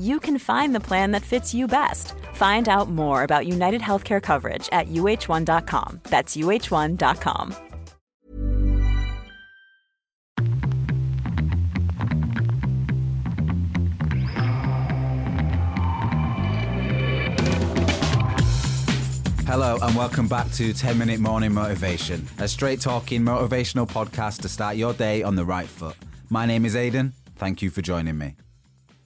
you can find the plan that fits you best. Find out more about United Healthcare coverage at uh1.com. That's uh1.com. Hello, and welcome back to 10 Minute Morning Motivation, a straight talking motivational podcast to start your day on the right foot. My name is Aidan. Thank you for joining me.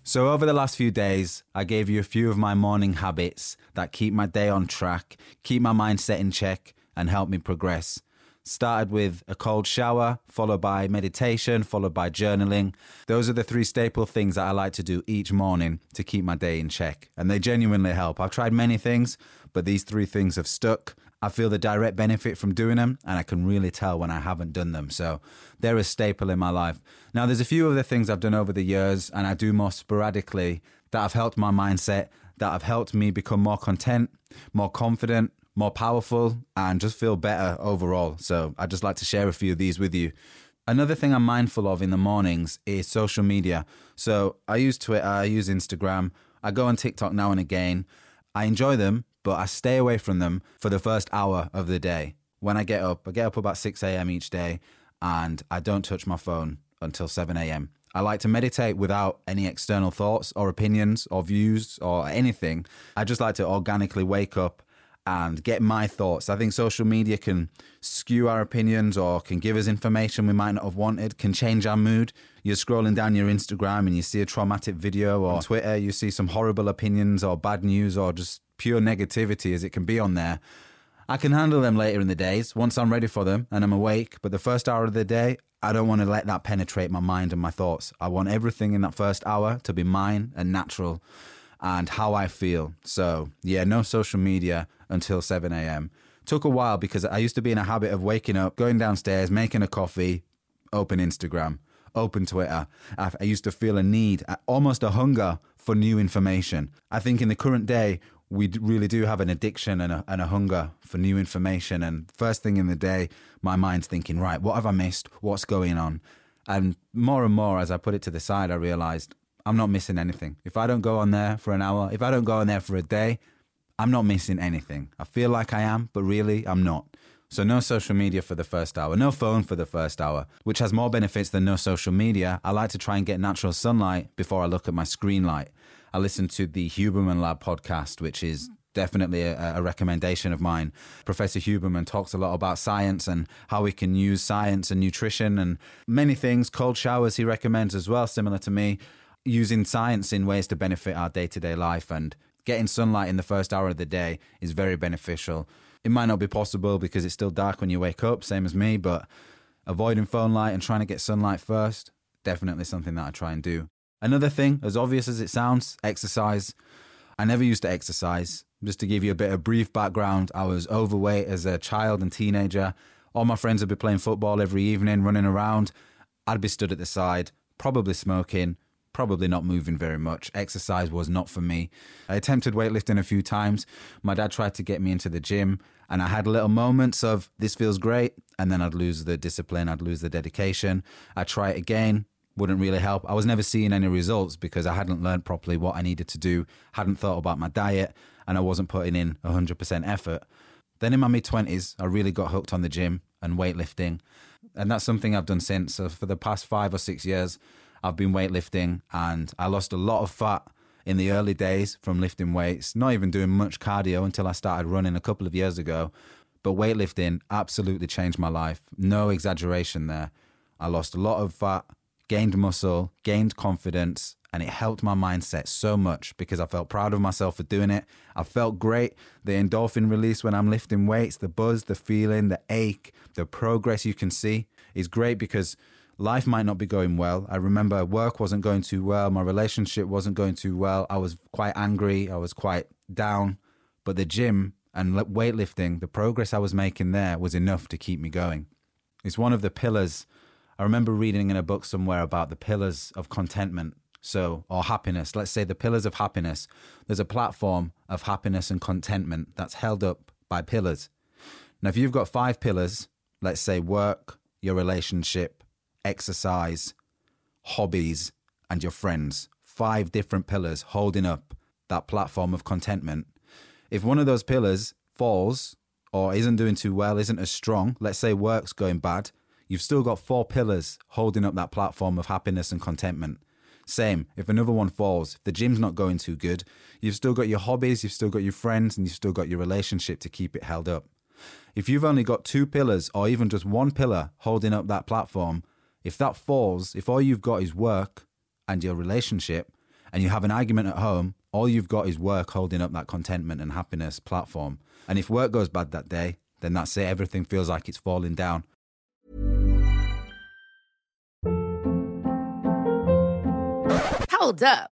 So, over the last few days, I gave you a few of my morning habits that keep my day on track, keep my mindset in check, and help me progress. Started with a cold shower, followed by meditation, followed by journaling. Those are the three staple things that I like to do each morning to keep my day in check. And they genuinely help. I've tried many things, but these three things have stuck. I feel the direct benefit from doing them, and I can really tell when I haven't done them. So they're a staple in my life. Now, there's a few other things I've done over the years, and I do more sporadically that have helped my mindset, that have helped me become more content, more confident, more powerful, and just feel better overall. So I'd just like to share a few of these with you. Another thing I'm mindful of in the mornings is social media. So I use Twitter, I use Instagram, I go on TikTok now and again. I enjoy them, but I stay away from them for the first hour of the day. When I get up, I get up about 6 a.m. each day and I don't touch my phone until 7 a.m. I like to meditate without any external thoughts or opinions or views or anything. I just like to organically wake up and get my thoughts. I think social media can skew our opinions or can give us information we might not have wanted, can change our mood. You're scrolling down your Instagram and you see a traumatic video, or Twitter, you see some horrible opinions or bad news or just pure negativity as it can be on there. I can handle them later in the days once I'm ready for them and I'm awake, but the first hour of the day, I don't want to let that penetrate my mind and my thoughts. I want everything in that first hour to be mine and natural and how I feel. So, yeah, no social media until 7 a.m. Took a while because I used to be in a habit of waking up, going downstairs, making a coffee, open Instagram, open Twitter. I, used to feel a need, almost a hunger for new information. I think in the current day, we really do have an addiction and a, and a hunger for new information. And first thing in the day, my mind's thinking, right, what have I missed? What's going on? And more and more, as I put it to the side, I realized I'm not missing anything. If I don't go on there for an hour, if I don't go on there for a day, I'm not missing anything. I feel like I am, but really, I'm not. So, no social media for the first hour, no phone for the first hour, which has more benefits than no social media. I like to try and get natural sunlight before I look at my screen light. I listen to the Huberman Lab podcast, which is definitely a, a, recommendation of mine. Professor Huberman talks a lot about science and how we can use science and nutrition and many things. Cold showers, he recommends as well, similar to me, using science in ways to benefit our day to day life. And getting sunlight in the first hour of the day is very beneficial. It might not be possible because it's still dark when you wake up, same as me, but avoiding phone light and trying to get sunlight first, definitely something that I try and do. Another thing, as obvious as it sounds, exercise. I never used to exercise. Just to give you a bit of brief background, I was overweight as a child and teenager. All my friends would be playing football every evening, running around. I'd be stood at the side, probably smoking, probably not moving very much. Exercise was not for me. I attempted weightlifting a few times. My dad tried to get me into the gym, and I had little moments of this feels great, and then I'd lose the discipline, I'd lose the dedication. I'd try it again, wouldn't really help. I was never seeing any results because I hadn't learned properly what I needed to do, hadn't thought about my diet, and I wasn't putting in 100% effort. Then in my mid 20s, I really got hooked on the gym and weightlifting. And that's something I've done since. So for the past five or six years, I've been weightlifting and I lost a lot of fat in the early days from lifting weights, not even doing much cardio until I started running a couple of years ago. But weightlifting absolutely changed my life. No exaggeration there. I lost a lot of fat, gained muscle, gained confidence, and it helped my mindset so much because I felt proud of myself for doing it. I felt great. The endorphin release when I'm lifting weights, the buzz, the feeling, the ache, the progress you can see is great because life might not be going well. I remember work wasn't going too well, my relationship wasn't going too well. I was quite angry, I was quite down, but the gym and weightlifting, the progress I was making there was enough to keep me going. It's one of the pillars I remember reading in a book somewhere about the pillars of contentment. So, or happiness. Let's say the pillars of happiness. There's a platform of happiness and contentment that's held up by pillars. Now, if you've got five pillars, let's say work, your relationship, exercise, hobbies, and your friends, five different pillars holding up that platform of contentment. If one of those pillars falls or isn't doing too well, isn't as strong, let's say work's going bad, you've still got four pillars holding up that platform of happiness and contentment. Same, if another one falls, if the gym's not going too good, you've still got your hobbies, you've still got your friends, and you've still got your relationship to keep it held up. If you've only got two pillars or even just one pillar holding up that platform, if that falls, if all you've got is work and your relationship, and you have an argument at home, all you've got is work holding up that contentment and happiness platform. And if work goes bad that day, then that's it. Everything feels like it's falling down. Hold up.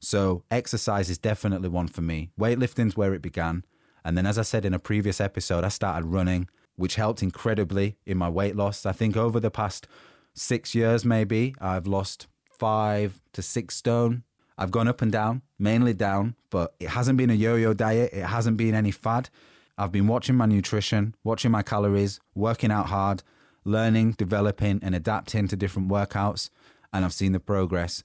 So exercise is definitely one for me. Weightlifting's where it began. And then as I said in a previous episode, I started running, which helped incredibly in my weight loss. I think over the past six years, maybe, I've lost five to six stone. I've gone up and down, mainly down, but it hasn't been a yo yo diet. It hasn't been any fad. I've been watching my nutrition, watching my calories, working out hard, learning, developing, and adapting to different workouts. And I've seen the progress.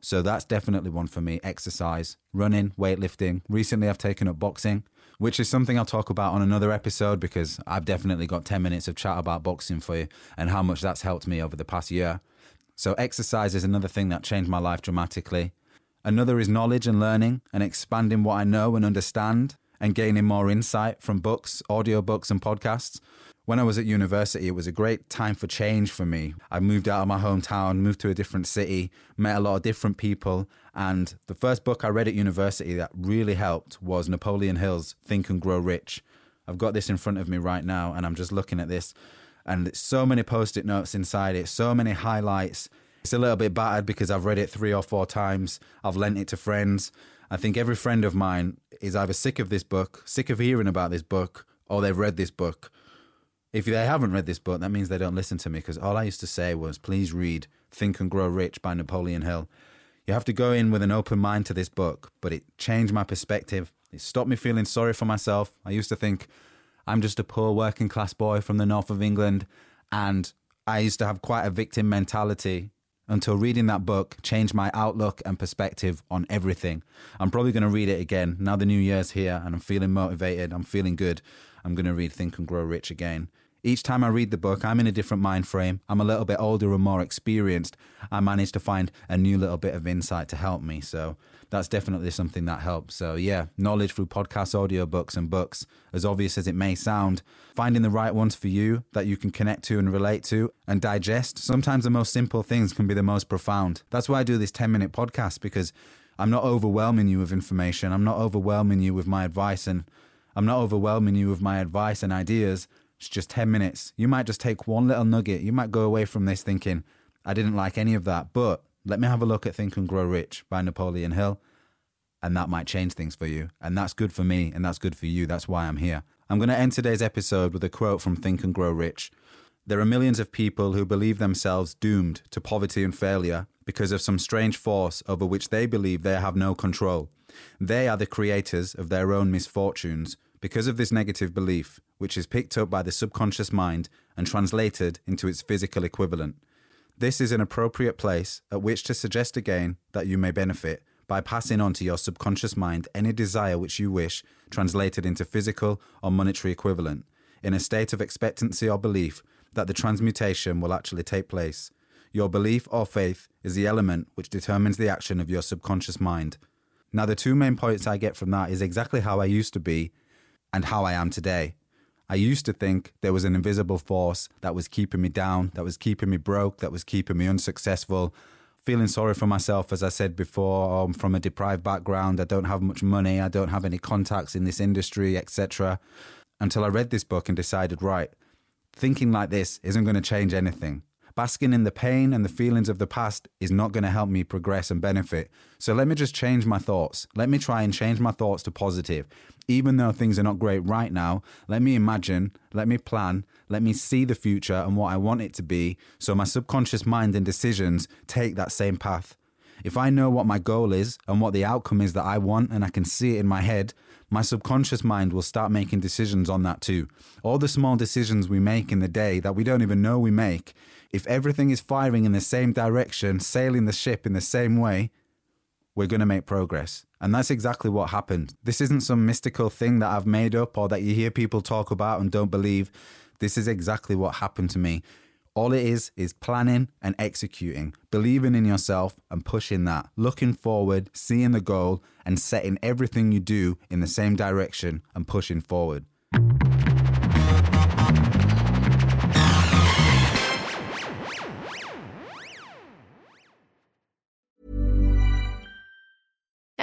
So that's definitely one for me. Exercise, running, weightlifting. Recently, I've taken up boxing, which is something I'll talk about on another episode because I've definitely got 10 minutes of chat about boxing for you and how much that's helped me over the past year. So, exercise is another thing that changed my life dramatically. Another is knowledge and learning and expanding what I know and understand and gaining more insight from books, audiobooks, and podcasts. When I was at university, it was a great time for change for me. I moved out of my hometown, moved to a different city, met a lot of different people. And the first book I read at university that really helped was Napoleon Hill's Think and Grow Rich. I've got this in front of me right now, and I'm just looking at this. And so many post it notes inside it, so many highlights. It's a little bit battered because I've read it three or four times. I've lent it to friends. I think every friend of mine is either sick of this book, sick of hearing about this book, or they've read this book. If they haven't read this book, that means they don't listen to me because all I used to say was, please read Think and Grow Rich by Napoleon Hill. You have to go in with an open mind to this book, but it changed my perspective. It stopped me feeling sorry for myself. I used to think I'm just a poor working class boy from the north of England, and I used to have quite a victim mentality. until reading that book changed my outlook and perspective on everything. I'm probably going to read it again now the new year's here and I'm feeling motivated, I'm feeling good. I'm going to read Think and Grow Rich again. Each time I read the book, I'm in a different mind frame. I'm a little bit older and more experienced. I manage to find a new little bit of insight to help me. So that's definitely something that helps. So, yeah, knowledge through podcasts, audiobooks, and books, as obvious as it may sound, finding the right ones for you that you can connect to and relate to and digest. Sometimes the most simple things can be the most profound. That's why I do this 10 minute podcast because I'm not overwhelming you with information. I'm not overwhelming you with my advice and I'm not overwhelming you with my advice and ideas. It's just 10 minutes. You might just take one little nugget. You might go away from this thinking, I didn't like any of that, but let me have a look at Think and Grow Rich by Napoleon Hill. And that might change things for you. And that's good for me and that's good for you. That's why I'm here. I'm going to end today's episode with a quote from Think and Grow Rich. There are millions of people who believe themselves doomed to poverty and failure because of some strange force over which they believe they have no control. They are the creators of their own misfortunes because of this negative belief, which is picked up by the subconscious mind and translated into its physical equivalent. This is an appropriate place at which to suggest again that you may benefit by passing on to your subconscious mind any desire which you wish translated into physical or monetary equivalent, in a state of expectancy or belief that the transmutation will actually take place. Your belief or faith is the element which determines the action of your subconscious mind. Now, the two main points I get from that is exactly how I used to be and how I am today. I used to think there was an invisible force that was keeping me down, that was keeping me broke, that was keeping me unsuccessful, feeling sorry for myself, as I said before. I'm from a deprived background. I don't have much money. I don't have any contacts in this industry, etc. Until I read this book and decided, right, thinking like this isn't going to change anything. Basking in the pain and the feelings of the past is not going to help me progress and benefit. So let me just change my thoughts. Let me try and change my thoughts to positive. Even though things are not great right now, let me imagine, let me plan, let me see the future and what I want it to be so my subconscious mind and decisions take that same path. If I know what my goal is and what the outcome is that I want and I can see it in my head, my subconscious mind will start making decisions on that too. All the small decisions we make in the day that we don't even know we make if everything is firing in the same direction, sailing the ship in the same way, we're going to make progress. And that's exactly what happened. This isn't some mystical thing that I've made up or that you hear people talk about and don't believe. This is exactly what happened to me. All it is is planning and executing, believing in yourself and pushing that, looking forward, seeing the goal, and setting everything you do in the same direction and pushing forward.